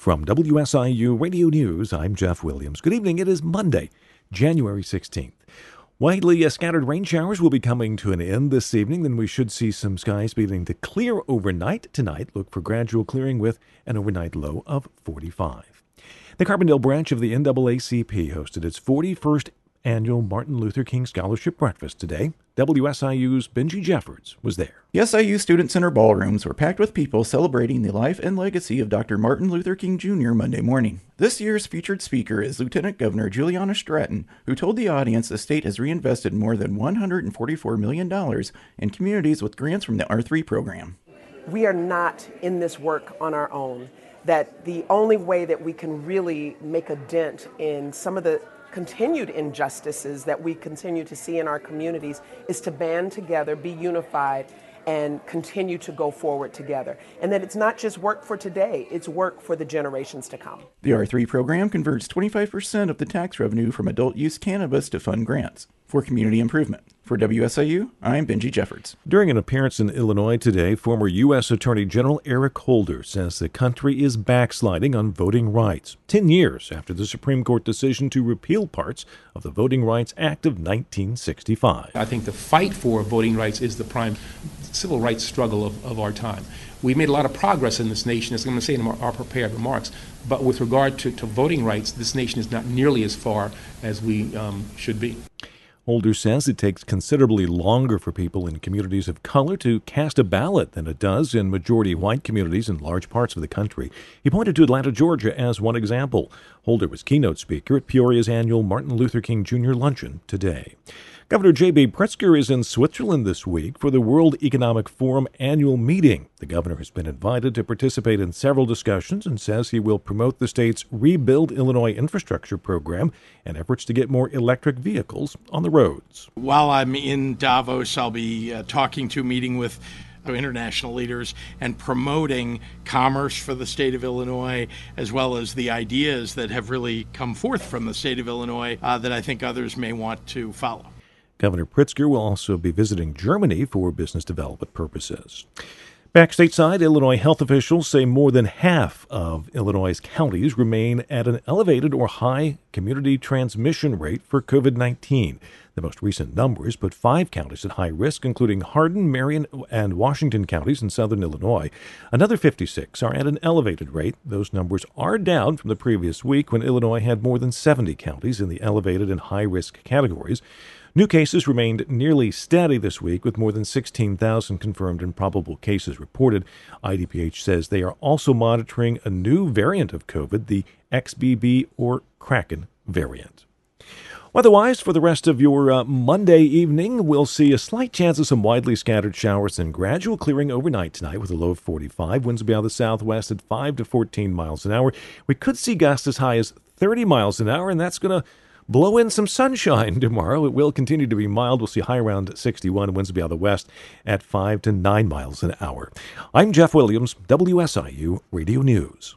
From WSIU Radio News, I'm Jeff Williams. Good evening. It is Monday, January 16th. Widely uh, scattered rain showers will be coming to an end this evening. Then we should see some skies beginning to clear overnight tonight. Look for gradual clearing with an overnight low of 45. The Carbondale branch of the NAACP hosted its 41st annual Martin Luther King Scholarship Breakfast today. WSIU's Benji Jeffords was there. The SIU Student Center ballrooms were packed with people celebrating the life and legacy of Dr. Martin Luther King Jr. Monday morning. This year's featured speaker is Lieutenant Governor Juliana Stratton, who told the audience the state has reinvested more than $144 million in communities with grants from the R3 program. We are not in this work on our own. That the only way that we can really make a dent in some of the continued injustices that we continue to see in our communities is to band together, be unified, and continue to go forward together. And that it's not just work for today, it's work for the generations to come. The R3 program converts 25% of the tax revenue from adult use cannabis to fund grants for community improvement. For WSIU, I'm Benji Jeffords. During an appearance in Illinois today, former U.S. Attorney General Eric Holder says the country is backsliding on voting rights, 10 years after the Supreme Court decision to repeal parts of the Voting Rights Act of 1965. I think the fight for voting rights is the prime civil rights struggle of, of our time. We made a lot of progress in this nation, as I'm going to say in our prepared remarks, but with regard to, to voting rights, this nation is not nearly as far as we um, should be. Holder says it takes considerably longer for people in communities of color to cast a ballot than it does in majority white communities in large parts of the country. He pointed to Atlanta, Georgia as one example. Holder was keynote speaker at Peoria's annual Martin Luther King Jr. luncheon today. Governor J.B. Pritzker is in Switzerland this week for the World Economic Forum annual meeting. The governor has been invited to participate in several discussions and says he will promote the state's Rebuild Illinois infrastructure program and efforts to get more electric vehicles on the roads. While I'm in Davos, I'll be uh, talking to, meeting with international leaders and promoting commerce for the state of Illinois, as well as the ideas that have really come forth from the state of Illinois uh, that I think others may want to follow. Governor Pritzker will also be visiting Germany for business development purposes. Back stateside, Illinois health officials say more than half of Illinois' counties remain at an elevated or high community transmission rate for COVID 19. The most recent numbers put five counties at high risk, including Hardin, Marion, and Washington counties in southern Illinois. Another 56 are at an elevated rate. Those numbers are down from the previous week when Illinois had more than 70 counties in the elevated and high risk categories. New cases remained nearly steady this week, with more than 16,000 confirmed and probable cases reported. IDPH says they are also monitoring a new variant of COVID, the XBB or Kraken variant. Otherwise, for the rest of your uh, Monday evening, we'll see a slight chance of some widely scattered showers and gradual clearing overnight tonight with a low of 45. Winds will be out of the southwest at 5 to 14 miles an hour. We could see gusts as high as 30 miles an hour, and that's going to blow in some sunshine tomorrow. It will continue to be mild. We'll see high around 61. Winds will be out of the west at 5 to 9 miles an hour. I'm Jeff Williams, WSIU Radio News.